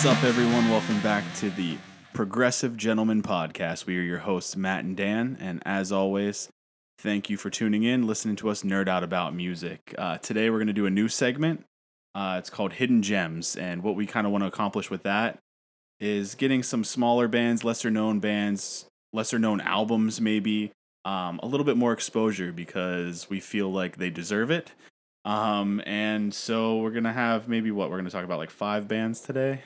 What's up, everyone? Welcome back to the Progressive Gentleman Podcast. We are your hosts, Matt and Dan, and as always, thank you for tuning in, listening to us nerd out about music. Uh, today, we're going to do a new segment. Uh, it's called Hidden Djems, and what we kind of want to accomplish with that is getting some smaller bands, lesser known bands, lesser known albums, maybe um, a little bit more exposure because we feel like they deserve it. Um, and so we're gonna have maybe what we're gonna talk about like five bands today.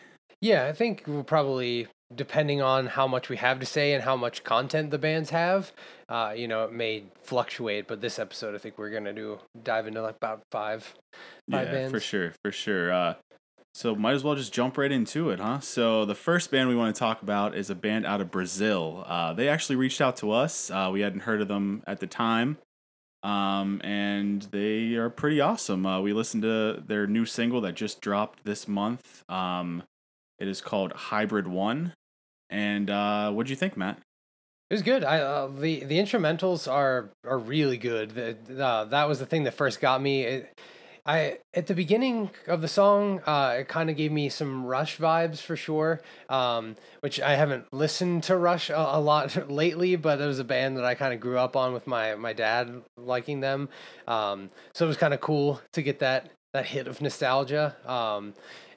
Yeah, I think we'll probably, depending on how much we have to say and how much content the bands have, uh, you know, it may fluctuate. But this episode, I think we're gonna do dive into like about five, five yeah, bands. for sure, for sure. Uh, so might as well just jump right into it, huh? So the first band we want to talk about is a band out of Brazil. Uh, they actually reached out to us. Uh, we hadn't heard of them at the time, um, and they are pretty awesome. Uh, we listened to their new single that just dropped this month. Um, it is called Hybrid One. And uh, what do you think, Matt? It was good. I uh, the the instrumentals are are really good. The, uh, that was the thing that first got me. It, I at the beginning of the song, uh, it kind of gave me some Rush vibes for sure. Um, which I haven't listened to Rush a, a lot lately, but it was a band that I kind of grew up on with my my dad liking them. Um, so it was kind of cool to get that that hit of nostalgia. Um,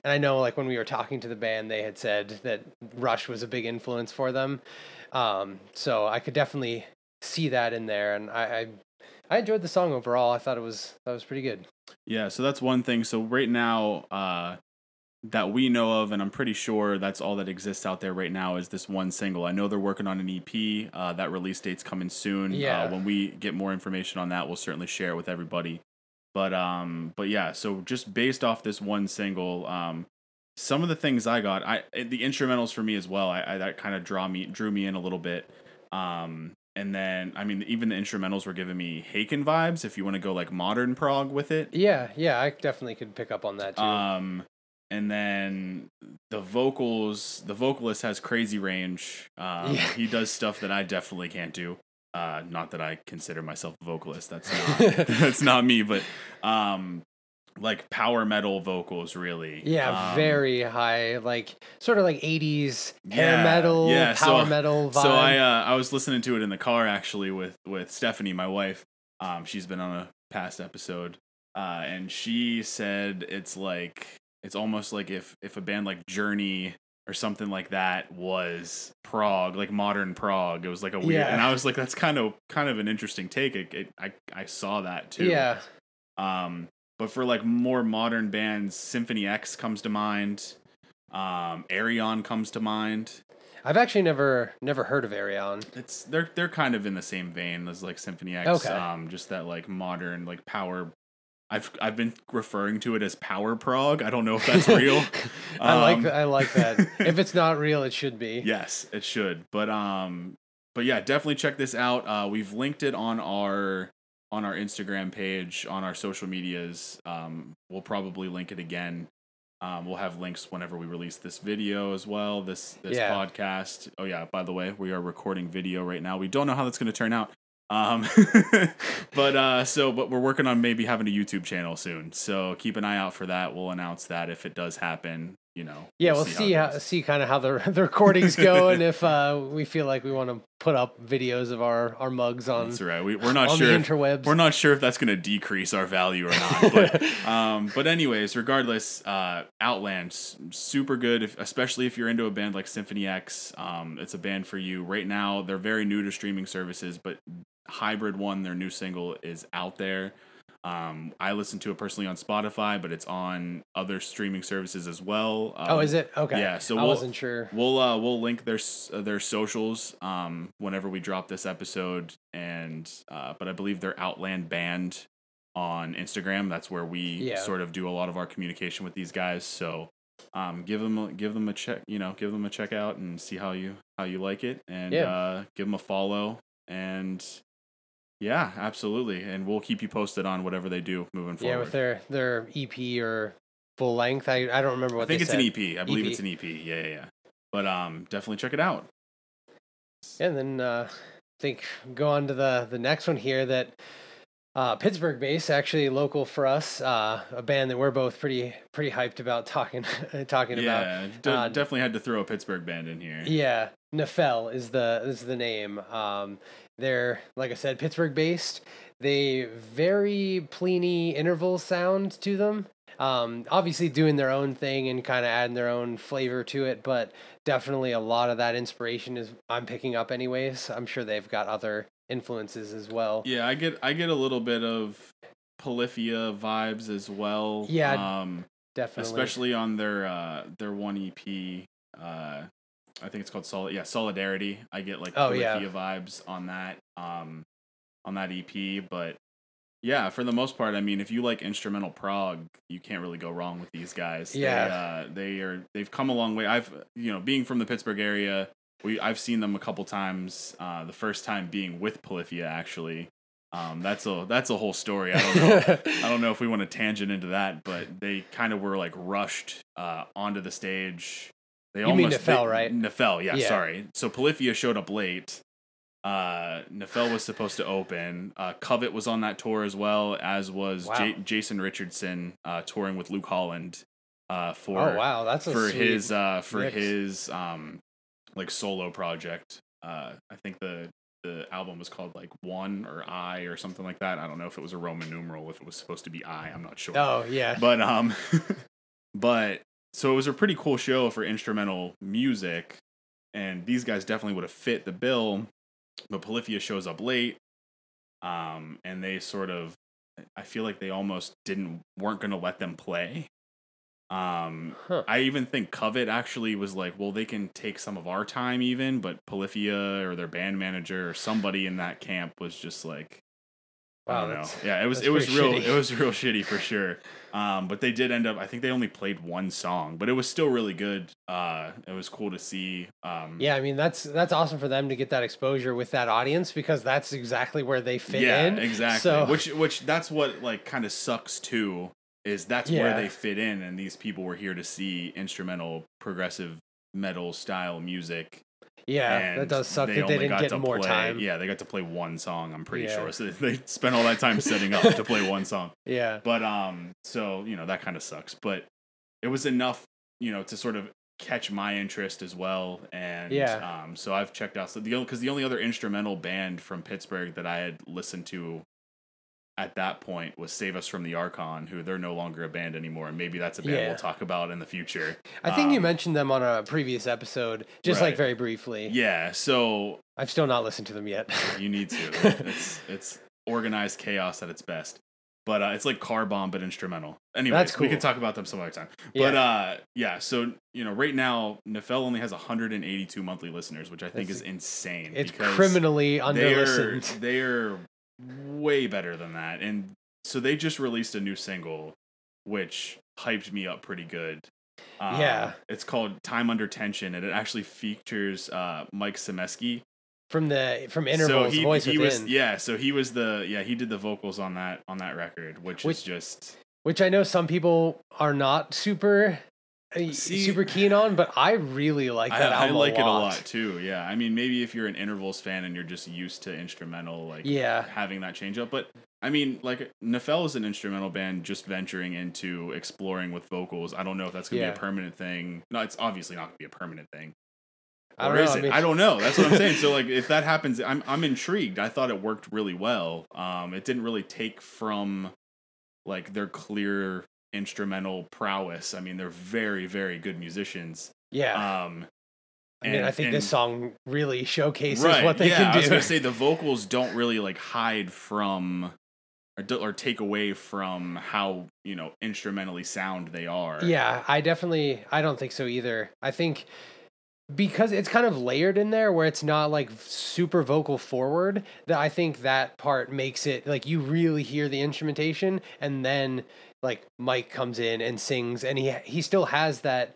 and I know like when we were talking to the band, they had said that Rush was a big influence for them. Um, so I could definitely see that in there, and I, I I enjoyed the song overall. I thought it was that was pretty good. Yeah, so that's one thing. So right now, uh, that we know of, and I'm pretty sure that's all that exists out there right now is this one single. I know they're working on an EP. Uh, that release date's coming soon. Yeah. Uh, when we get more information on that, we'll certainly share it with everybody. But um, but yeah. So just based off this one single, um, some of the things I got, I the instrumentals for me as well. I, I that kind of draw me drew me in a little bit. Um, and then I mean even the instrumentals were giving me Haken vibes. If you want to go like modern prog with it. Yeah, yeah, I definitely could pick up on that too. Um, and then the vocals, the vocalist has crazy range. Um, Yeah. he does stuff that I definitely can't do. Uh, not that I consider myself a vocalist. That's not that's not me. But um, like power metal vocals, really. yeah, Um, very high, like sort of like '80s hair Yeah, metal, yeah, so- power metal vibe. So I uh, I was listening to it in the car actually with with Stephanie, my wife. Um, she's been on a past episode, uh, and she said it's like it's almost like if if a band like Journey or something like that was prog, like modern prog. It was like a weird, Yeah. and I was like, that's kind of kind of an interesting take. It, it, I I saw that too. yeah, Um, but for like more modern bands, Symphony X comes to mind. Um, Arion comes to mind. I've actually never never heard of Arion. It's they're they're kind of in the same vein as like Symphony X. Okay. Um, just that like modern like power. I've I've been referring to it as power prog. I don't know if that's real. I like Um, that. I like that. if it's not real, it should be. yes, it should. But um, but yeah, definitely check this out. Uh, we've linked it on our on our Instagram page, on our social medias. Um, we'll probably link it again. Um, we'll have links whenever we release this video as well. This this Yeah. podcast. Oh yeah, by the way, we are recording video right now. We don't know how that's going to turn out. Um, but uh, so but we're working on maybe having a YouTube channel soon. So keep an eye out for that. We'll announce that if it does happen. You know. Yeah, we'll see it how, goes. see kind of how the the recordings go, and if uh, we feel like we want to put up videos of our, our mugs on That's right. We, we're not sure. the if- interwebs. we're not sure if that's going to decrease our value or not. But um, but anyways, regardless, uh, Outland super good, if, especially if you're into a band like Symphony X. Um, it's a band for you right now. They're very new to streaming services, but Hybrid One, their new single, is out there. Um, I listen to it personally on Spotify, but it's on other streaming services as well. Um, oh, is it okay? yeah, so I we'll- wasn't sure. We'll uh we'll link their uh, their socials um whenever we drop this episode and uh but I believe they're Outland Band on Instagram. That's where we Yeah. sort of do a lot of our communication with these guys. So um give them a, give them a check, you know, give them a check out and see how you how you like it and Yeah. uh give them a follow and yeah, absolutely. And we'll keep you posted on whatever they do moving forward. Yeah, with their their EP or full length. I I don't remember what I think it's said. an EP. I believe EP. it's an EP. Yeah, yeah, yeah. But um definitely check it out. And then uh, I think go on to the the next one here that uh, Pittsburgh based, actually local for us, uh, a band that we're both pretty pretty hyped about talking talking Yeah, about. d- Uh, definitely had to throw a Pittsburgh band in here. Yeah, Nephele is the is the name. Um, they're like I said, Pittsburgh based. They very Plini interval sound to them. Um, obviously doing their own thing and kind of adding their own flavor to it, but definitely a lot of that inspiration is I'm picking up anyways. I'm sure they've got other influences as well. Yeah, I get I get a little bit of Polyphia vibes as well. Yeah, um, Definitely. especially on their uh their one EP. Uh, I think it's called Solid. Yeah, Solidarity. I get like Oh, Polyphia yeah. vibes on that. Um, on that EP, but yeah, for the most part, I mean, if you like instrumental prog, you can't really go wrong with these guys. Yeah. they, uh, they are they've come a long way. I've you know being from the Pittsburgh area, we I've seen them a couple times. Uh, the first time being with Polyphia actually. Um, that's a that's a whole story. I don't know. I don't know if we want to tangent into that, but they kind of were like rushed uh, onto the stage. They You mean almost Nephele, they- right? Nephele, yeah, Yeah. sorry. So Polyphia showed up late. Uh, Nephele was supposed to open. Uh, Covet was on that tour as well, as was Wow. J- Jason Richardson uh, touring with Luke Holland uh, for oh wow, that's a for his uh, for mix. his um like solo project. Uh, I think the the album was called like One or I or something like that. I don't know if it was a Roman numeral, if it was supposed to be I. I'm not sure. Oh yeah, But um, but so it was a pretty cool show for instrumental music, and these guys definitely would have fit the bill. But Polyphia shows up late, um, and they sort of, I feel like they almost didn't weren't gonna let them play. Um, Huh. I even think Covet actually was like, well, they can take some of our time, even, but Polyphia or their band manager or somebody in that camp was just like, Wow, don't know. that's- Yeah, it was it was real shitty. it was real shitty for sure. Um, but they did end up. I think they only played one song, but it was still really good. Uh, it was cool to see. Um, Yeah, I mean that's that's awesome for them to get that exposure with that audience because that's exactly where they fit yeah, in. exactly. So Which which that's what like kind of sucks too. Is that's where they fit in, and these people were here to see instrumental progressive metal style music. Yeah, that does suck that they didn't get more play- time. Yeah, they got to play one song. I'm pretty Yeah. sure. So they spent all that time setting up to play one song. Yeah. But um, so you know that kind of sucks. But it was enough, you know, to sort of catch my interest as well. And Yeah. um, so I've checked out so the because the only other instrumental band from Pittsburgh that I had listened to at that point was Save Us from the Archon, who they're no longer a band anymore, and maybe that's a band Yeah. we'll talk about in the future. I think you Um, mentioned them on a previous episode, just like very briefly. Yeah, so I've still not listened to them yet. you need to. It's it's organized chaos at its best. But uh, it's like car bomb, but instrumental. Anyways, That's we cool. can talk about them some other time. Yeah. But uh, yeah, so you know, right now Nephele only has 182 monthly listeners, which I think That's- is insane. it's criminally under listened. they are way better than that, and so they just released a new single, which hyped me up pretty good. Um, Yeah. it's called "Time Under Tension," and it actually features uh, Mike Semesky, From the from intervals, so he, voice he within, was yeah so he was the yeah he did the vocals on that on that record which, Which- is just which I know some people are not super See- super keen on, but I really like that I album like a it a lot. too yeah i mean maybe if you're an intervals fan and you're just used to instrumental like Yeah. having that change up but i mean like Nephele is an instrumental band just venturing into exploring with vocals i don't know if that's gonna Yeah. be a permanent thing no it's obviously not gonna be a permanent thing I don't know. I mean- I don't know. That's what I'm saying. So like, if that happens, I'm I'm intrigued. I thought it worked really well. Um, it didn't really take from like their clear instrumental prowess. I mean, they're very very good musicians. Yeah. Um, I mean, I think and- this song really showcases right, what they yeah, can I was do. gonna say the vocals don't really like hide from. Or, or take away from how you know instrumentally sound they are. Yeah, I definitely I don't think so either. I think because it's kind of layered in there where it's not like super vocal forward that I think that part makes it like you really hear the instrumentation and then like Mike comes in and sings and he he still has that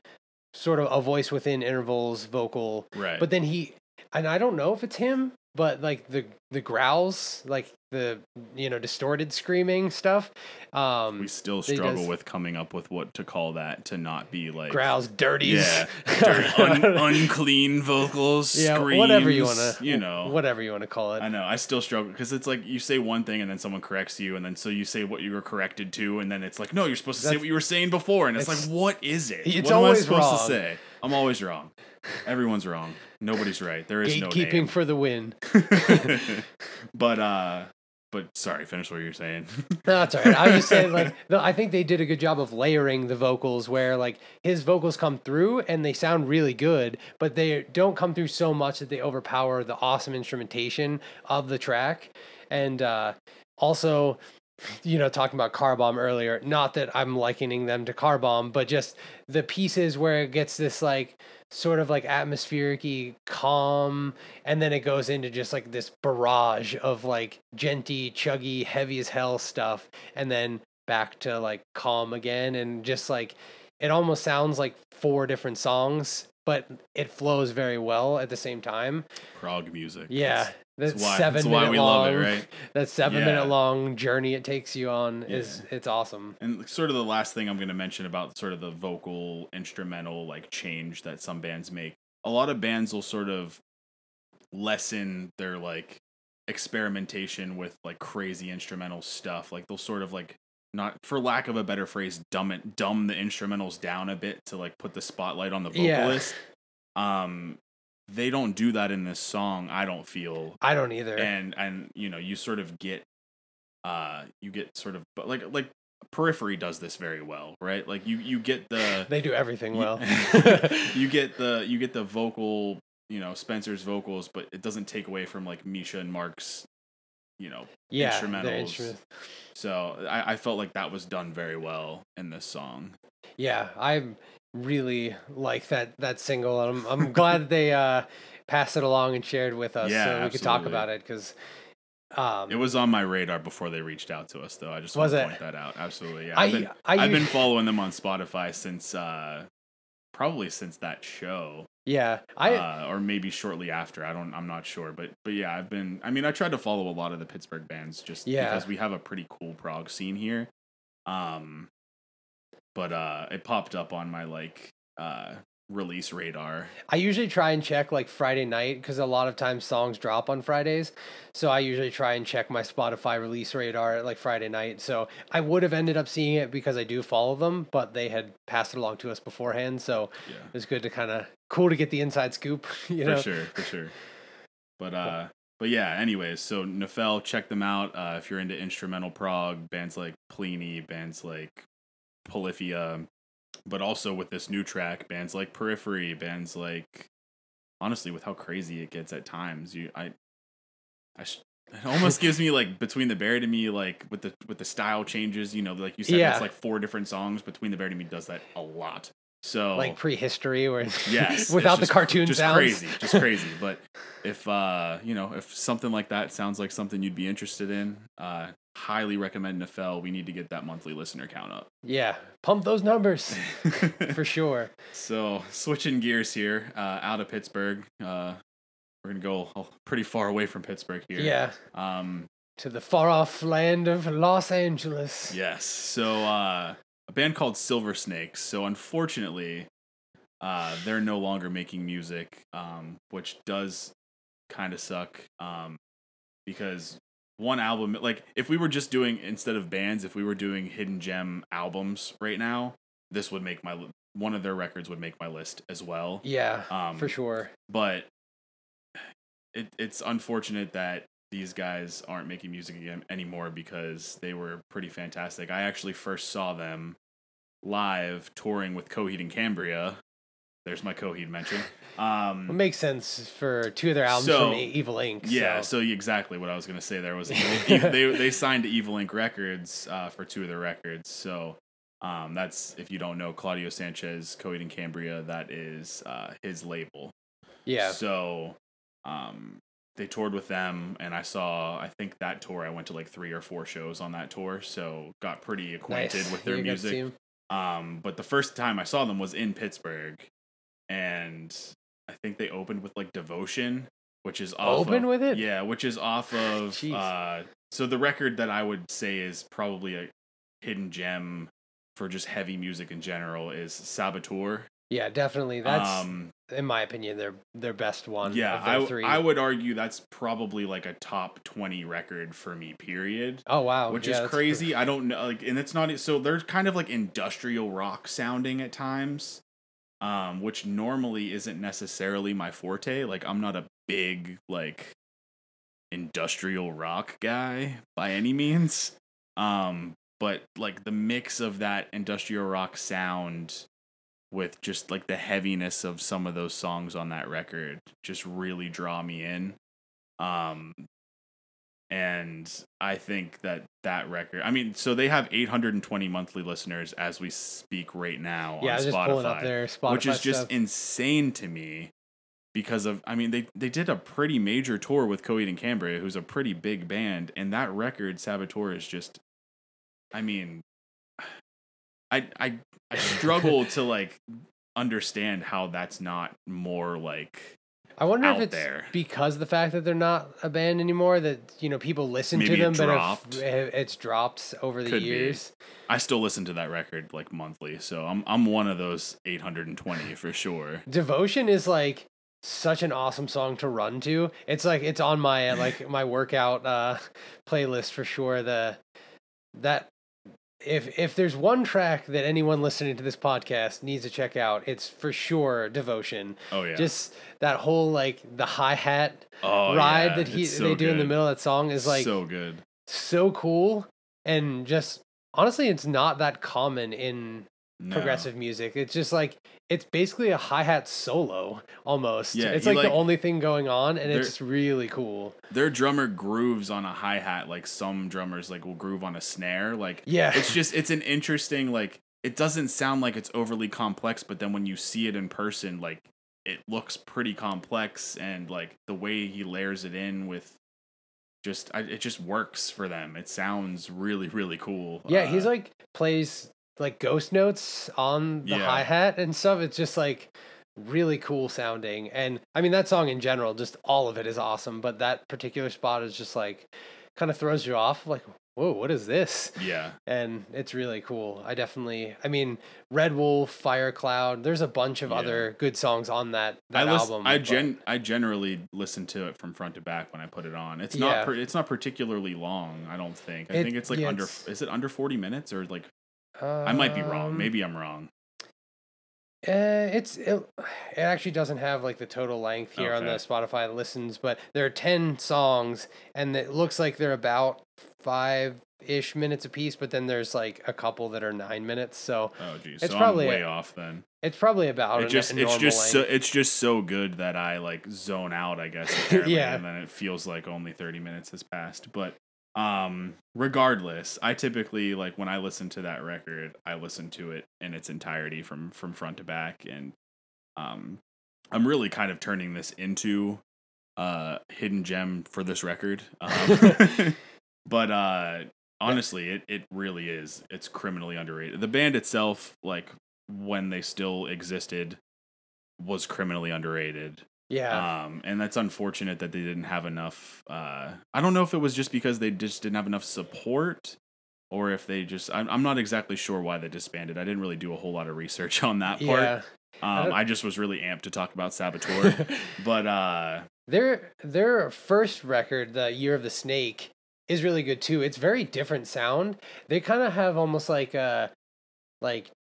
sort of a voice within intervals vocal right. but then he and I don't know if it's him but like the the growls, like the you know distorted screaming stuff. Um, we still struggle with coming up with what to call that to not be like growls, dirties. Yeah, dirty, un, unclean vocals, yeah, screams, whatever you want to, you know. whatever you want to call it. I know. I still struggle because it's like you say one thing and then someone corrects you, and then so you say what you were corrected to, and then it's like, no, you're supposed to say what you were saying before, and it's, it's- like, what is it? It's what am I always supposed wrong. to say? I'm always wrong. Everyone's wrong. Nobody's right. There is no Gatekeeping for the win. but uh, but sorry. Finish what you're saying. No, that's all right. I was just saying, like, no, I think they did a good job of layering the vocals where, like, his vocals come through and they sound really good, but they don't come through so much that they overpower the awesome instrumentation of the track. And uh, also, you know, talking about Car Bomb earlier, not that I'm likening them to Car Bomb, but just the pieces where it gets this, like, sort of like atmospheric calm and then it goes into just like this barrage of like djenty chuggy heavy as hell stuff and then back to like calm again and just like it almost sounds like four different songs but it flows very well at the same time Prog music. yeah That's, that why, seven that's why minute we long love it, right? that seven Yeah. minute long journey it takes you on is Yeah. it's awesome And sort of the last thing I'm going to mention about sort of the vocal instrumental like change that some bands make. A lot of bands will sort of lessen their like experimentation with like crazy instrumental stuff. Like they'll sort of like not for lack of a better phrase dumb it dumb the instrumentals down a bit to like put the spotlight on the Yeah. vocalist. Um they don't do that in this song, I don't feel. I don't either. And and you know you sort of get uh you get sort of but like like periphery does this very well right? Like you you get the they do everything you- well. you get the you get the vocal you know spencer's vocals but it doesn't take away from like misha and mark's you know yeah instrumentals. instrument- so i i felt like that was done very well in this song. Yeah, I really like that that single. and I'm I'm glad they uh, passed it along and shared with us Yeah, so we could talk about it because um, it was on my radar before they reached out to us though i just Was want to it? point that out absolutely yeah I i've been, I I've been following them on spotify since uh probably since that show yeah I uh, or maybe shortly after. I don't. I'm not sure, but but yeah, I've been. I mean, I tried to follow a lot of the Pittsburgh bands just Yeah. because we have a pretty cool prog scene here. Um, but uh, it popped up on my like uh release radar. I usually try and check like Friday night because a lot of times songs drop on Fridays. So I usually try and check my Spotify release radar at like Friday night. So I would have ended up seeing it because I do follow them, but they had passed it along to us beforehand. So Yeah, it was good to kind of cool to get the inside scoop. You know, for sure, for sure. But uh, but yeah. Anyways, so Nephele, check them out. Uh, if you're into instrumental prog bands like Plini, bands like Polyphia, but also with this new track, bands like Periphery, bands like honestly, with how crazy it gets at times, you I, I sh- it almost gives me like between the buried and me like with the with the style changes. You know, like you said, Yeah. it's like four different songs. Between the buried and me does that a lot. So like prehistory where Yes. without it's the just- cartoon just sounds. crazy, just crazy. But if uh, you know, if something like that sounds like something you'd be interested in, uh, highly recommend Nephele. We need to get that monthly listener count up. Yeah, pump those numbers for sure. so switching gears here, uh, out of Pittsburgh, uh, we're gonna go pretty far away from Pittsburgh here. Yeah, Um. to the far off land of Los Angeles. Yes. So uh, a band called Silver Snakes. So unfortunately, uh, they're no longer making music, um, which does kind of suck. Um, because one album, like if we were just doing instead of bands, if we were doing hidden gem albums right now, this would make my one of their records would make my list as well. Yeah, Um, for sure. But it, it's unfortunate that these guys aren't making music again anymore because they were pretty fantastic. I actually first saw them live touring with Coheed and Cambria. There's my Coheed mention. It Um, makes sense for two of their albums So- from Evil Ink. yeah, so. so exactly what I was gonna say. There was they they signed to Evil Ink. Records uh, for two of their records. So um, that's if you don't know Claudio Sanchez, Coheed and Cambria. That is uh, his label. yeah, So, um, they toured with them, and I saw. I think that tour, I went to like three or four shows on that tour, so got pretty acquainted nice. with their You got to see music. Um, but the first time I saw them was in Pittsburgh, and I think they opened with like Devotion, which is off Open of- with it? Yeah, which is off of. Uh, so the record that I would say is probably a hidden gem for just heavy music in general is Saboteur. Yeah, definitely. That's um, in my opinion their their best one. yeah, I, three. I would argue that's probably like a top 20 record for me, period. Oh wow, which yeah, is crazy. I don't know, like, and it's not so they're kind of like industrial rock sounding at times, um, which normally isn't necessarily my forte. Like, I'm not a big like industrial rock guy by any means, um, but like the mix of that industrial rock sound with just like the heaviness of some of those songs on that record just really draw me in. Um, and I think that that record. I mean, so they have 820 monthly listeners as we speak right now Yeah, on just Spotify, pulling up their Spotify which is just insane to me. Because of, I mean, they they did a pretty major tour with Coheed and Cambria, who's a pretty big band, and that record Saboteur is just, I mean, I I I struggle to like understand how that's not more like I wonder if it's there. because of the fact that they're not a band anymore that you know people listen Maybe to them, but dropped. if, it's dropped over the Could be. years. I still listen to that record like monthly, so I'm I'm one of those 820 for sure. Devotion is like such an awesome song to run to. It's like it's on my like my workout uh playlist for sure. The that if if there's one track that anyone listening to this podcast needs to check out, it's for sure Devotion. Oh yeah, Just that whole like the hi hat oh, ride yeah, that he so they do in the middle of that song is like so good. so cool and just honestly it's not that common in No. progressive music it's just like it's basically a hi-hat solo almost Yeah, it's like, like- the only thing going on and it's really cool Their drummer grooves on a hi hat like some drummers like will groove on a snare. Like yeah it's just it's an interesting like it doesn't sound like it's overly complex, but then when you see it in person, like it looks pretty complex and like the way he layers it in with just I, it just works for them. It sounds really really cool. yeah he's Uh, like plays like ghost notes on the Yeah. hi-hat and stuff it's just like really cool sounding and i mean that song in general just all of it is awesome but that particular spot is just like kind of throws you off like whoa what is this yeah. and it's really cool. I definitely, I mean, Red Wolf, Fire Cloud. There's a bunch of Yeah. other good songs on that that I listen, album. I gen I generally listen to it from front to back when I put it on. It's not Yeah. per, it's not particularly long. I don't think. I It- think it's like yeah, under. it's- Is it under forty minutes or like? I might be wrong. Um, Maybe I'm wrong. Uh, it's it, it actually doesn't have like the total length here on the Okay. Spotify listens, but there are ten songs, and it looks like they're about five ish minutes a piece. But then there's like a couple that are nine minutes, so Oh geez, it's so probably I'm way a- off then. it's probably about It just a it's just so, it's just so good that I like zone out. I guess Yeah. and then it feels like only thirty minutes has passed. But um, regardless, I typically like when I listen to that record, I listen to it in its entirety from from front to back, and um, I'm really kind of turning this into uh hidden gem for this record. Um, but uh honestly it, it really is it's criminally underrated. The band itself like when they still existed was criminally underrated yeah. um and that's unfortunate that they didn't have enough uh i don't know if it was just because they just didn't have enough support or if they just i'm, I'm not exactly sure why they disbanded i didn't really do a whole lot of research on that part yeah. um don't- i just was really amped to talk about saboteur but uh Their their first record, the Year of the Snake, is really good too. It's very different sound. They kind of have almost like a like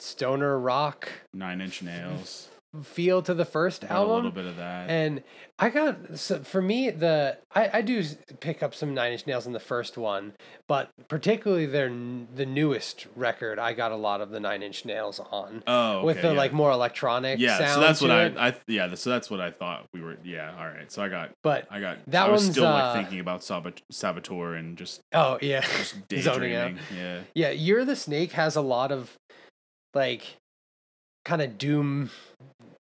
stoner rock nine inch nails feel to the first got a little bit of that. And I got so for me the I, I do pick up some Nine Inch Nails in the first one, but particularly their the newest record, I got a lot of the Nine Inch Nails on oh okay, with the yeah. like more electronic yeah sound so that's what I. I yeah so that's what i thought we were yeah all right. So i got But i got That i was still uh, like thinking about Sabot- saboteur and just oh yeah, just daydreaming yeah. Yeah, You're the Snake has a lot of like kind of doom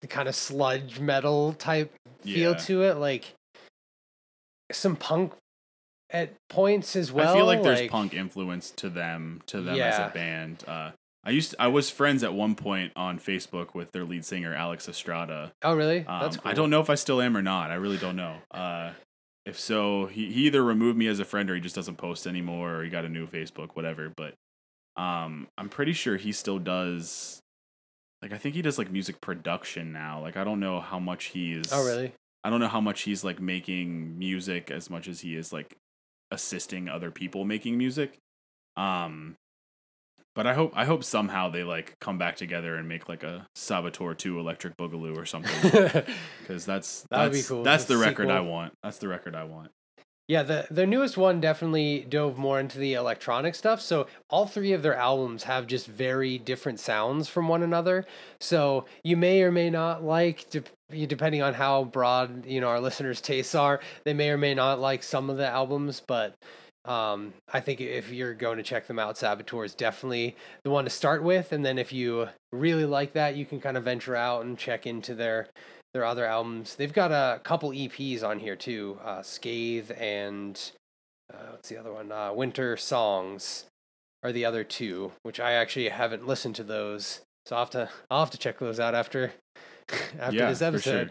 kind of sludge metal type feel Yeah. to it, like some punk at points as well. i feel like there's punk influence to them to them as a band uh I used to, I was friends at one point on Facebook with their lead singer Alex Estrada. Oh, really? Um, That's cool. I don't know if I still am or not. I really don't know. Uh, if so, he, he either removed me as a friend or he just doesn't post anymore or he got a new Facebook, whatever. But um, I'm pretty sure he still does. Like I think he does like music production now. Like I don't know how much he's. Oh, really? I don't know how much he's like making music as much as he is like assisting other people making music. Um, but I hope I hope somehow they like come back together and make like a Saboteur 2 Electric Boogaloo or something because that's That would be that's cool. that's The the record I want. That's the record I want. Yeah, the their newest one definitely dove more into the electronic stuff. So all three of their albums have just very different sounds from one another. So you may or may not like, depending on how broad you know our listeners' tastes are, they may or may not like some of the albums. But um, I think if you're going to check them out, Saboteur is definitely the one to start with. And then if you really like that, you can kind of venture out and check into their their other albums. They've got a couple EPs on here too, uh, Scathe and uh, what's the other one? Uh, Winter Songs are the other two, which I actually haven't listened to those, so I'll have to I'll have to check those out after after yeah, this for episode. sure.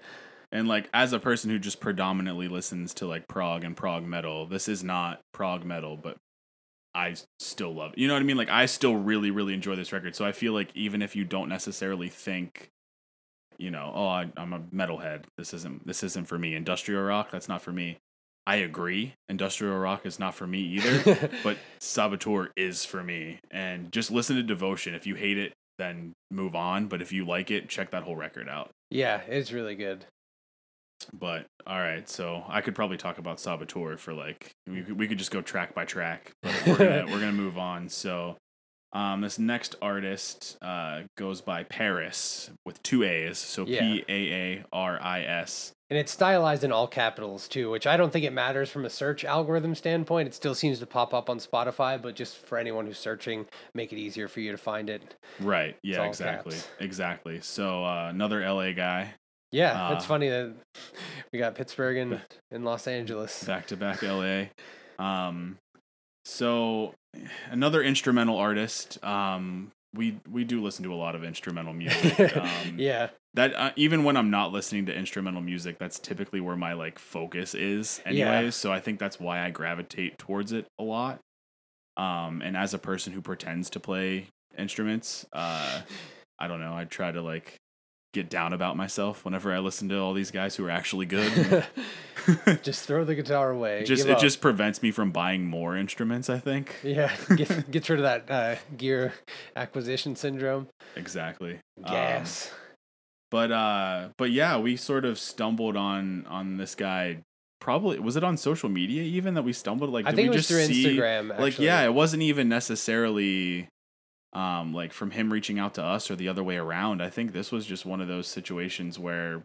And like as a person who just predominantly listens to like prog and prog metal, this is not prog metal, but I still love it. You know what I mean? Like I still really really enjoy this record. So I feel like even if you don't necessarily think you know, oh, I, I'm a metalhead. This isn't this isn't for me. Industrial rock, that's not for me. I agree. Industrial rock is not for me either. but Saboteur is for me. And just listen to Devotion. If you hate it, then move on. But if you like it, check that whole record out. yeah, it's really good. But all right, so I could probably talk about Saboteur for like we could, we could just go track by track, but we're gonna we're gonna move on. So, um, this next artist uh goes by PAARIS with two A's, so Yeah. P A A R I S. And it's stylized in all capitals too, which I don't think it matters from a search algorithm standpoint. It still seems to pop up on Spotify, but just for anyone who's searching, make it easier for you to find it. Right. Yeah. Exactly. caps. Exactly. So uh, another LA guy, Yeah, it's Uh, funny that we got Pittsburgh and, and Los Angeles. back to back LA. Um, so another instrumental artist. Um, we we do listen to a lot of instrumental music. Um, yeah, that uh, even when I'm not listening to instrumental music, that's typically where my like focus is, anyways. Yeah. So I think that's why I gravitate towards it a lot. Um, and as a person who pretends to play instruments, uh, I don't know. I try to like get down about myself whenever I listen to all these guys who are actually good. just throw the guitar away. just it up. just prevents me from buying more instruments. I think yeah, get, gets rid of that uh, gear acquisition syndrome. exactly. Um, Gas. but uh, but yeah, we sort of stumbled on on this guy. Probably was it on social media even that we stumbled like I did think we it was just through see Instagram. like yeah it wasn't even necessarily um like from him reaching out to us or the other way around i think this was just one of those situations where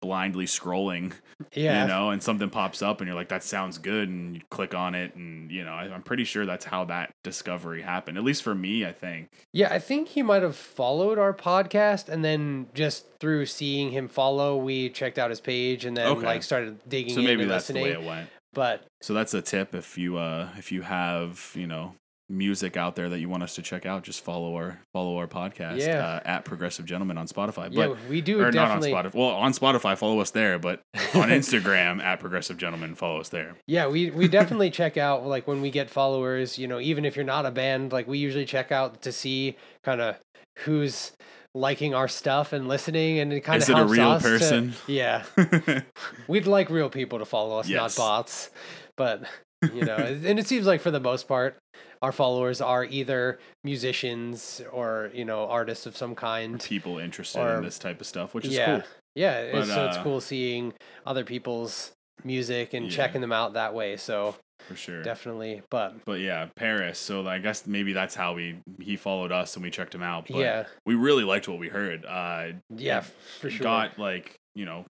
blindly scrolling yeah. you know and something pops up and you're like that sounds good and you click on it and you know I, i'm pretty sure that's how that discovery happened at least for me i think Yeah, I think he might have followed our podcast, and then just through seeing him follow, we checked out his page, and then Okay. like started digging so maybe that's the way it went But so that's a tip if you uh if you have you know music out there that you want us to check out just follow our follow our podcast Yeah. uh, at progressive gentleman on spotify yeah, but we do or definitely. not on Spotify. Well, on Spotify, follow us there, but on Instagram at Progressive Gentleman, follow us there. Yeah, we we definitely check out like when we get followers. You know, even if you're not a band, like we usually check out to see kind of who's liking our stuff and listening, and it kind of Is it a helps real us to- person? yeah, we'd like real people to follow us, Yes. not bots. But you know, and it seems like for the most part, our followers are either musicians or you know artists of some kind. People interested Or- in this type of stuff, which is yeah, cool. yeah. it's- But, so it's uh, cool seeing other people's music and Yeah. checking them out that way. So For sure. definitely, but But yeah, PAARIS. So I guess maybe that's how we he followed us and we checked him out. But yeah, we really liked what we heard. Uh, yeah, for sure. got like you know,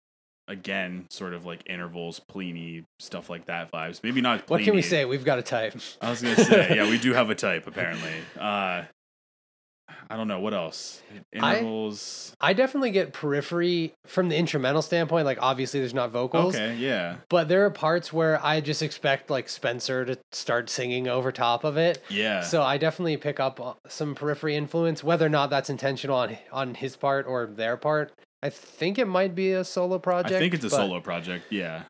again, sort of like intervals, Plini stuff like that vibes. Maybe not. What can we say? We've got a type. I was gonna say, yeah, we do have a type apparently. Uh, I don't know what else. I- Intervals. I definitely get periphery from the instrumental standpoint. Like obviously there's not vocals. okay, yeah, But there are parts where I just expect like Spencer to start singing over top of it. yeah. So I definitely pick up uh, some periphery influence, whether or not that's intentional on on his part or their part. I think it might be a solo project. I think it's a but- solo project. Yeah,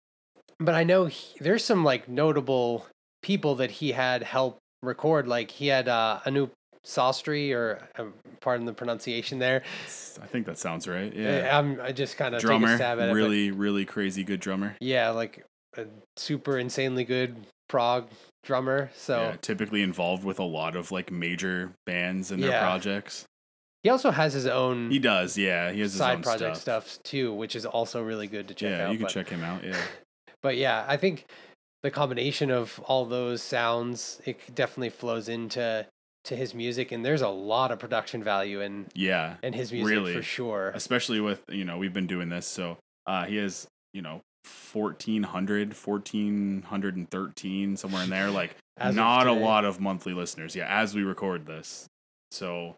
but I know he, there's some like notable people that he had help record. Like he had uh, Anup Sastry, or uh, pardon the pronunciation there. I think that sounds right. Yeah, I'm I just kind of drummer, stab at it. but really, really crazy good drummer. yeah, like a super insanely good prog drummer. So yeah, typically involved with a lot of like major bands and their Yeah. projects. He also has his own He does, yeah. He has his side project stuff. stuff. too, which is also really good to check yeah, out. Yeah, you can but, check him out. Yeah, but yeah, I think the combination of all those sounds it definitely flows into to his music, and there's a lot of production value in yeah. in his music Really. for sure. Especially with you know we've been doing this, so uh, he has you know 1400 1413 somewhere in there like not a lot of monthly listeners yeah as we record this so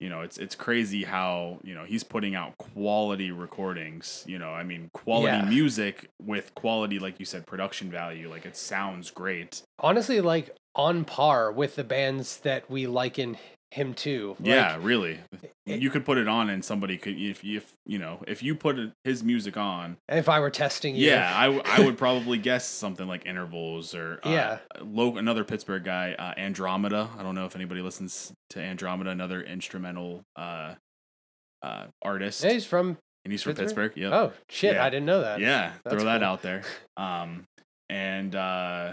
you know it's it's crazy how you know he's putting out quality recordings you know i mean quality Yeah. music with quality like you said production value like it sounds great Honestly, like on par with the bands that we liken him to. Like, yeah really it- you could put it on and somebody could if if you know if you put his music on if I were testing you, Yeah, I, w- I would probably guess something like intervals or uh, Yeah. lo- another Pittsburgh guy, uh, Andromeda. I don't know if anybody listens to Andromeda, another instrumental uh, uh, artist, Yeah, he's from. and he's from Pittsburgh? Pittsburgh. Yep. Oh shit! Yeah. I didn't know that. yeah, throw That's that out there. Um, and uh,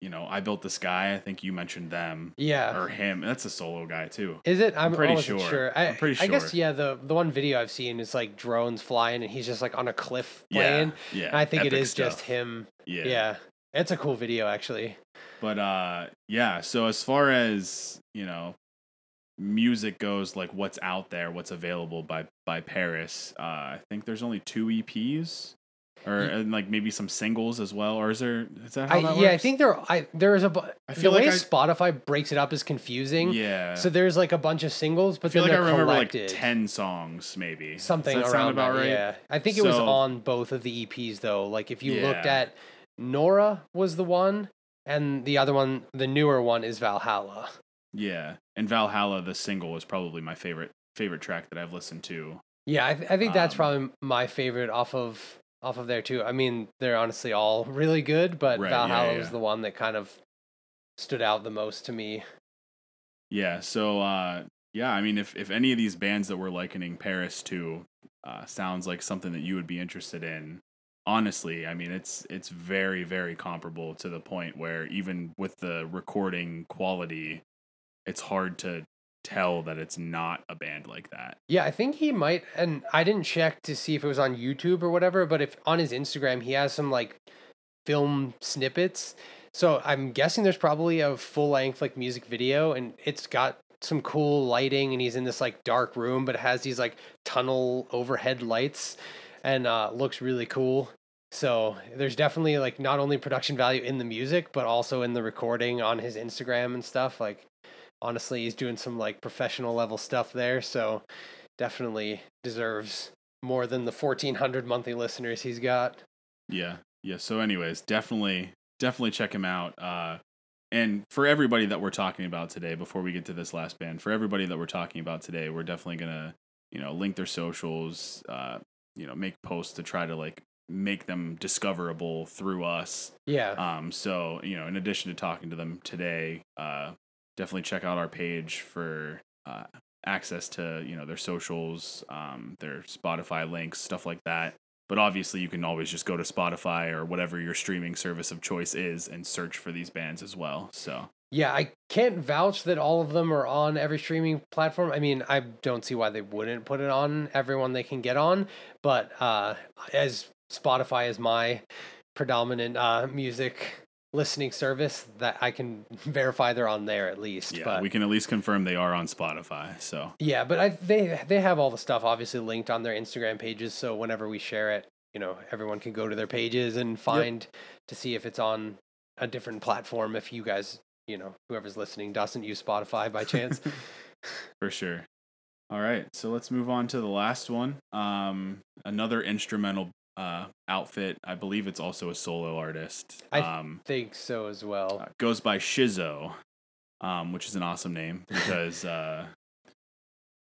you know, I built the sky. I think you mentioned them Yeah. or him. That's a solo guy too. Is it? I'm, pretty I wasn't sure. sure. I, I'm pretty sure. I guess yeah. The the one video I've seen is like drones flying and he's just like on a cliff Yeah, playing. yeah. And I think it epic is just him. Yeah. Yeah. It's a cool video actually. But uh yeah, so as far as, you know, music goes like what's out there, what's available by by PAARIS, uh I think there's only two EPs or and like maybe some singles as well or is there is that how I, that yeah, I think there. I there is a. I I the feel like way I- Spotify breaks it up is confusing. Yeah. So there's like a bunch of singles, I but feel then like I remember collected. like 10 songs maybe. Something that around about that, right? Yeah, I think it was on both of the EPs though. Like if you looked at Nora was the one, and the other one, the newer one, is Valhalla. Yeah. And Valhalla the single is probably my favorite favorite track that I've listened to. Yeah, I, th- I think that's Um, probably my favorite off of off of there too. I mean, they're honestly all really good, but Right, yeah, Valhalla yeah. was the one that kind of stood out the most to me. Yeah, so uh yeah, I mean if if any of these bands that we're likening PAARIS to uh sounds like something that you would be interested in, honestly, I mean it's it's very very comparable to the point where even with the recording quality, it's hard to tell that it's not a band like that. Yeah, I think he might, and I didn't check to see if it was on YouTube or whatever, but if on his Instagram he has some like film snippets. So I'm guessing there's probably a full length like music video, and it's got some cool lighting, and he's in this like dark room, but it has these like tunnel overhead lights, and uh, looks really cool. So there's definitely like not only production value in the music, but also in the recording on his Instagram and stuff. Like honestly, he's doing some like professional level stuff there. So definitely deserves more than the 1400 monthly listeners he's got. Yeah. Yeah, so anyways, definitely definitely check him out. Uh and for everybody that we're talking about today before we get to this last band, for everybody that we're talking about today, we're definitely going to, you know, link their socials, uh, you know, make posts to try to like make them discoverable through us. Yeah. Um so, you know, in addition to talking to them today, uh definitely check out our page for uh access to, you know, their socials, um their Spotify links, stuff like that. But obviously, you can always just go to Spotify or whatever your streaming service of choice is and search for these bands as well. So, Yeah, I can't vouch that all of them are on every streaming platform. I mean, I don't see why they wouldn't put it on everyone they can get on, but uh as Spotify is my predominant uh music listening service that I can verify they're on there at least. yeah, but we can at least confirm they are on Spotify. So, Yeah, but I they they have all the stuff obviously linked on their Instagram pages, so whenever we share it, you know, everyone can go to their pages and find to see if it's on a different platform if you guys, you know, whoever's listening doesn't use Spotify by chance. For sure. All right, so let's move on to the last one. Um, another instrumental uh, outfit. I believe it's also a solo artist. I Um, think so as well. uh, goes by Shizzo, um, which is an awesome name because uh,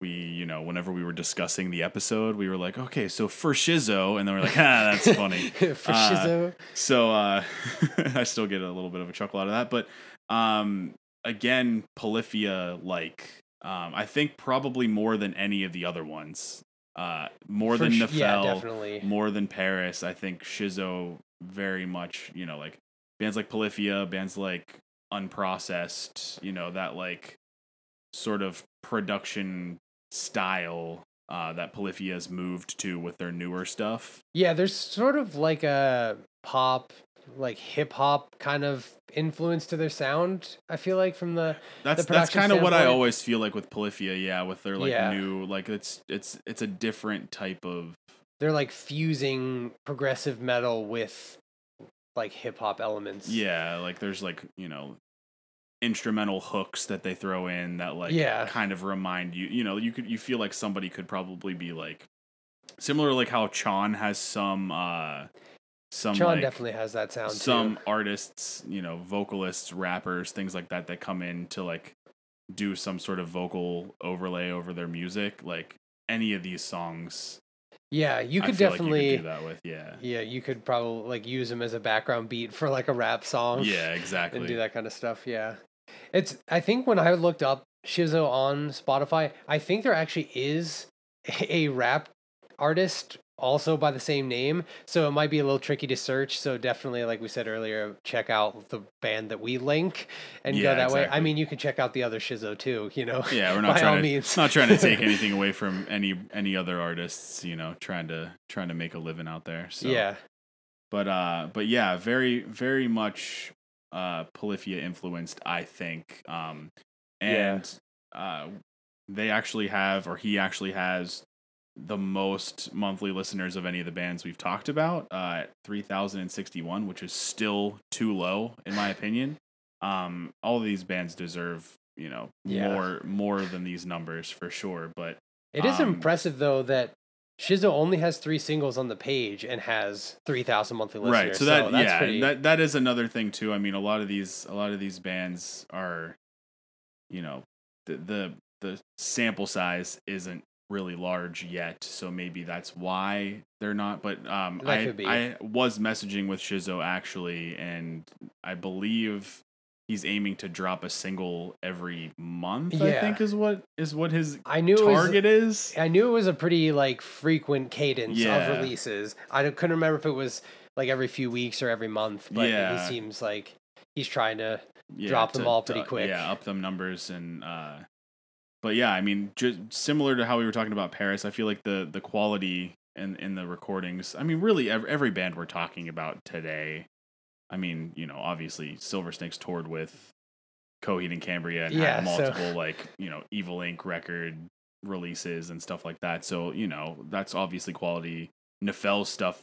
we, you know, whenever we were discussing the episode, we were like, okay, so for Shizzo, and then we're like, ah, that's funny. For Uh, Shizzo. So uh, I still get a little bit of a chuckle out of that, but um, again, Polyphia, like um, I think probably more than any of the other ones, uh, more For than sh- Nephele, Yeah, definitely. more than PAARIS. I think Shizzo very much, you know, like bands like Polyphia, bands like Unprocessed, you know, that like sort of production style uh, that Polyphia has moved to with their newer stuff. Yeah, there's sort of like a pop, like hip hop kind of influence to their sound. I feel like from the That's the that's kind of what I always feel like with Polyphia, yeah, with their like Yeah. new like it's it's it's a different type of they're like fusing progressive metal with like hip hop elements. yeah, like there's like, you know, instrumental hooks that they throw in that like Yeah. kind of remind you, you know, you could you feel like somebody could probably be like similar to like how Chon has some uh some Chon like, definitely has that sound some too. artists, you know, vocalists, rappers, things like that that come in to like do some sort of vocal overlay over their music. Like any of these songs, Yeah, you could definitely. like you could do that with. Yeah, Yeah, you could probably like use them as a background beat for like a rap song. yeah, exactly. and do that kind of stuff. Yeah, it's. I think when I looked up Shizzo on Spotify, I think there actually is a rap artist also by the same name, so it might be a little tricky to search. So definitely, like we said earlier, check out the band that we link and Yeah, go that way. I mean, you can check out the other Shizzo too. You know. Yeah, we're not by all trying to means. not trying to take anything away from any any other artists. You know, trying to trying to make a living out there. So Yeah. but uh but yeah very very much uh Polyphia influenced i think um Yeah. and uh they actually have or he actually has the most monthly listeners of any of the bands we've talked about uh at 3061 which is still too low in my opinion um all of these bands deserve you know Yeah. more more than these numbers for sure but It is Um, impressive though that Shizzo only has three singles on the page and has three thousand monthly listeners. right so that that's yeah pretty, that that is another thing too i mean a lot of these a lot of these bands are you know the the the sample size isn't really large yet so maybe that's why they're not but um i i was messaging with Shizzo actually and i believe he's aiming to drop a single every month i think is what is what his I knew it was target is I knew it was a pretty like frequent cadence Yeah. of releases. I couldn't remember if it was like every few weeks or every month, but Yeah. he seems like he's trying to. yeah, drop them to- all pretty to- quick. Yeah, up them numbers and uh but yeah, I mean just similar to how we were talking about PAARIS, I feel like the the quality in in the recordings, I mean really every, every band we're talking about today. I mean, you know, obviously Silver Snakes toured with Coheed and Cambria and Yeah, had so- multiple like, you know, Evil Ink record releases and stuff like that. So, you know, that's obviously quality. Nephele stuff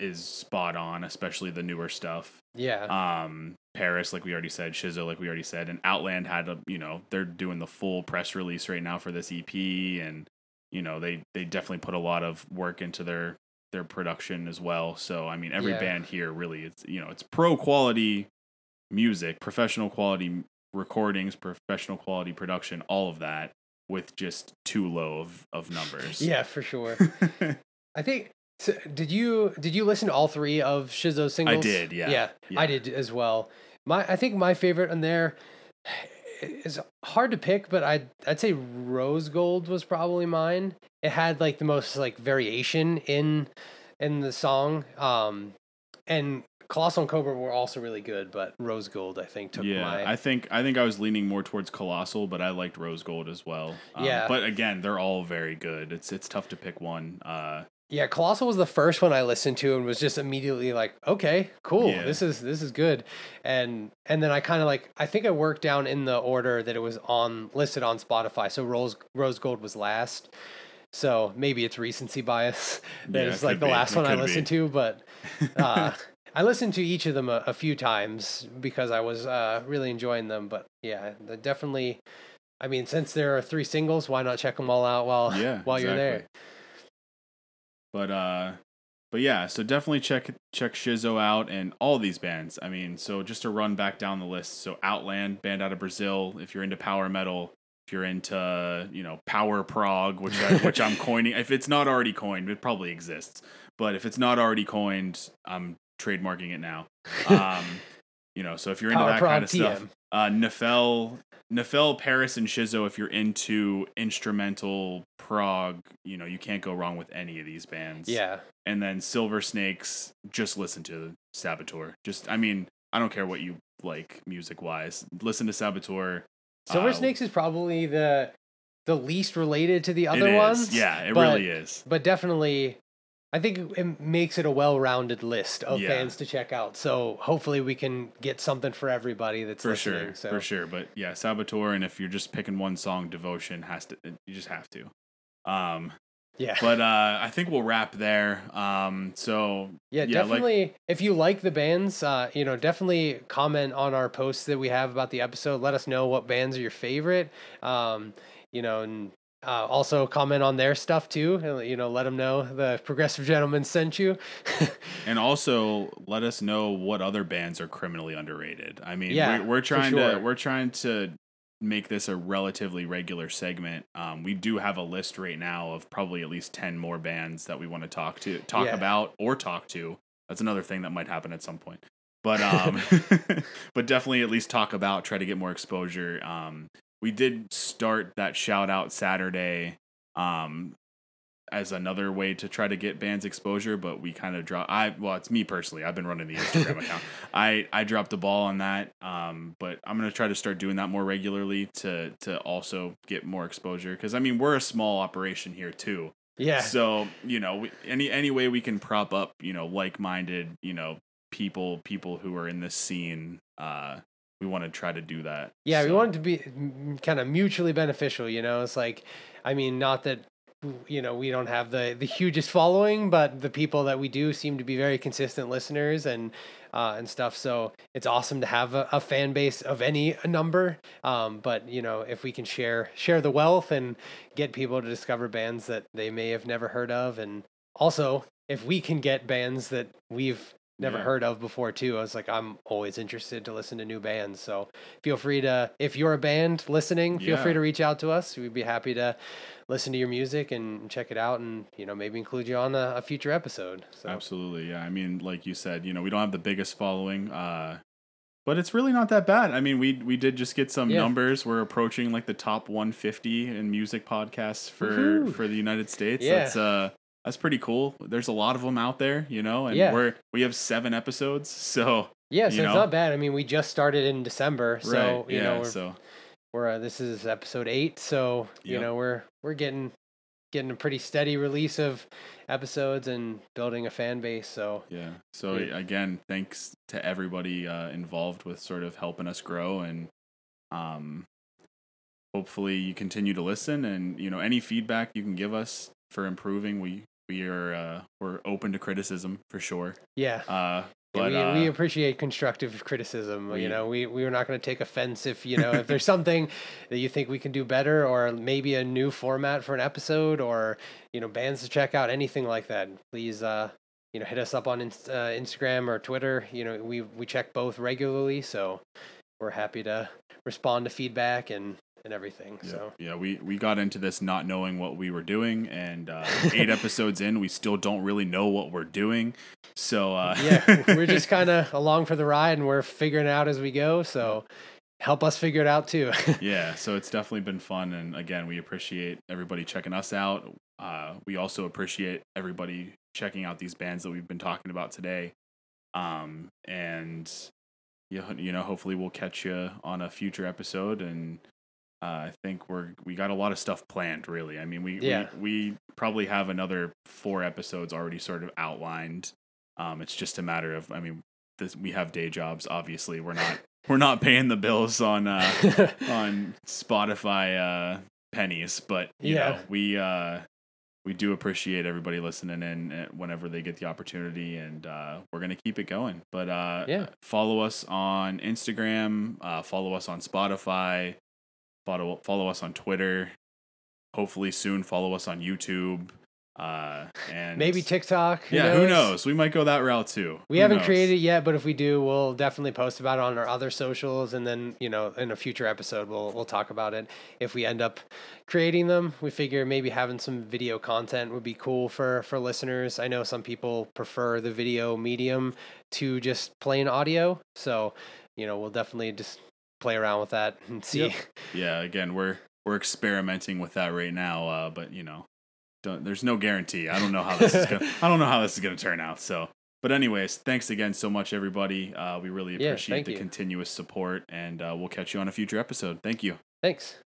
is spot on, especially the newer stuff Yeah, um PAARIS like we already said Shizzo like we already said and outland had a you know they're doing the full press release right now for this ep and you know they they definitely put a lot of work into their their production as well so i mean every Yeah. band here really it's you know it's pro quality music professional quality recordings professional quality production all of that with just too low of, of numbers yeah, for sure. I think. So did you did you listen to all three of Shizzo's singles? I did, yeah. Yeah, Yeah. I did as well. My I think my favorite on there is hard to pick, but I'd I'd say Rose Gold was probably mine. It had like the most like variation in in the song. Um and Colossal and Cobra were also really good, but Rose Gold I think took yeah, my I think I think I was leaning more towards Colossal, but I liked Rose Gold as well. Um, Yeah. but again, they're all very good. It's it's tough to pick one. Uh, Yeah, Colossal was the first one I listened to and was just immediately like, okay, cool. Yeah. This is this is good. And and then I kind of like I think I worked down in the order that it was on listed on Spotify. So Rose Rose Gold was last. So maybe it's recency bias that Yeah, it's like the be. last It one I could be. listened to, but uh I listened to each of them a, a few times because I was uh, really enjoying them. But yeah, the- definitely I mean, since there are three singles, why not check them all out while Yeah, while you're there? But uh but yeah, so definitely check check Shizzo out and all these bands. I mean, so just to run back down the list, so Outland, band out of Brazil, if you're into power metal, if you're into, you know, power prog, which I, which I'm coining. If it's not already coined, it probably exists. But if it's not already coined, I'm trademarking it now. Um, you know, so if you're into Power that kind of stuff, uh, Nephele, Nephele, PAARIS, and Shizzo. If you're into instrumental prog, you know you can't go wrong with any of these bands. Yeah, And then Silver Snakes, just listen to Saboteur. Just, I mean, I don't care what you like music wise. Listen to Saboteur. Silver Uh, Snakes is probably the the least related to the other ones. Yeah, it but- really is. but definitely I think it makes it a well-rounded list of Yeah. bands to check out. So hopefully we can get something for everybody that's For listening. sure, So for sure. But yeah, Saboteur, and if you're just picking one song, Devotion has to. You just have to. Um, yeah, but uh, I think we'll wrap there. Um, so yeah, yeah, like- definitely. if you like the bands, uh, you know, definitely comment on our posts that we have about the episode. Let us know what bands are your favorite. Um, you know, and uh, also comment on their stuff too. and, You know, let them know the Progressive Djentlemen sent you. And also let us know what other bands are criminally underrated. I mean, Yeah, we're, we're trying sure. to we're trying to make this a relatively regular segment. Um, we do have a list right now of probably at least ten more bands that we want to talk to, talk Yeah. about, or talk to. That's another thing that might happen at some point. But um, but definitely at least talk about, try to get more exposure. Um, we did start that shout out Saturday. Um, as another way to try to get bands exposure, but we kind of drop. I well, it's me personally. I've been running the Instagram account. I I dropped the ball on that. Um, but I'm gonna try to start doing that more regularly to to also get more exposure. Because I mean, we're a small operation here too. yeah, So you know, we, any any way we can prop up, you know, like minded, you know, people people who are in this scene. Uh, we want to try to do that. Yeah, we want it to be kind of mutually beneficial. You know, it's like, I mean, not that you know we don't have the the hugest following, but the people that we do seem to be very consistent listeners and uh, and stuff. So it's awesome to have a, a fan base of any number. Um, but you know, if we can share share the wealth and get people to discover bands that they may have never heard of, and also if we can get bands that we've never Yeah. heard of before too. I was like, I'm always interested to listen to new bands. So feel free to, if you're a band listening, feel free to reach out to us. We'd be happy to listen to your music and check it out and, you know, maybe include you on a, a future episode. So Absolutely, yeah. I mean, like you said, you know, we don't have the biggest following, uh, but it's really not that bad. I mean, we we did just get some Yeah. numbers. We're approaching like the top 150 in music podcasts for Woohoo. for the United States. Yeah. That's uh that's pretty cool. There's a lot of them out there, you know, and Yeah. we're we have seven episodes, so yeah, so you it's know? not bad. I mean, we just started in December. So, right, you yeah. know, we're, so we're uh, this is episode eight. So, you Yep. know, we're, we're getting, getting a pretty steady release of episodes and building a fan base. So yeah. So Yeah. again, thanks to everybody uh, involved with sort of helping us grow and um hopefully you continue to listen and you know any feedback you can give us for improving we we are uh we're open to criticism for sure yeah. uh Yeah, we, uh, we appreciate constructive criticism. we- you know, we, we are not going to take offense if, you know, if there's something that you think we can do better or maybe a new format for an episode or, you know, bands to check out, anything like that. Please, uh, you know, hit us up on Inst- uh, Instagram or Twitter. You know, we, we check both regularly. So we're happy to respond to feedback and, and everything. yeah, So yeah we we got into this not knowing what we were doing and uh eight episodes in we still don't really know what we're doing so uh yeah, we're just kind of along for the ride and we're figuring it out as we go. So help us figure it out too. yeah so it's definitely been fun and again we appreciate everybody checking us out uh, we also appreciate everybody checking out these bands that we've been talking about today um, and you, you know hopefully we'll catch you on a future episode and uh, I think we're we got a lot of stuff planned really I mean we, Yeah. we we probably have another four episodes already sort of outlined um, it's just a matter of I mean this, we have day jobs obviously we're not we're not paying the bills on uh, on Spotify uh, pennies, but you Yeah. know we uh, we do appreciate everybody listening in uh, whenever they get the opportunity, and uh, we're gonna keep it going. But uh, Yeah. follow us on Instagram, uh, follow us on Spotify. Follow follow us on Twitter. Hopefully soon follow us on YouTube. Uh, and Maybe TikTok. Who yeah, knows? who knows? We might go that route too. We Who haven't knows? created it yet, but if we do, we'll definitely post about it on our other socials, and then you know, in a future episode, we'll we'll talk about it. If we end up creating them, we figure maybe having some video content would be cool for for listeners. I know some people prefer the video medium to just plain audio, so you know, we'll definitely just play around with that and see. Yep. Yeah, again, we're we're experimenting with that right now, uh, but you know, don't, there's no guarantee. I don't know how this is gonna. I don't know how this is gonna turn out. So, but anyways, thanks again so much, everybody. Uh, we really appreciate thank the you. continuous support, and uh, we'll catch you on a future episode. Thank you. Thanks.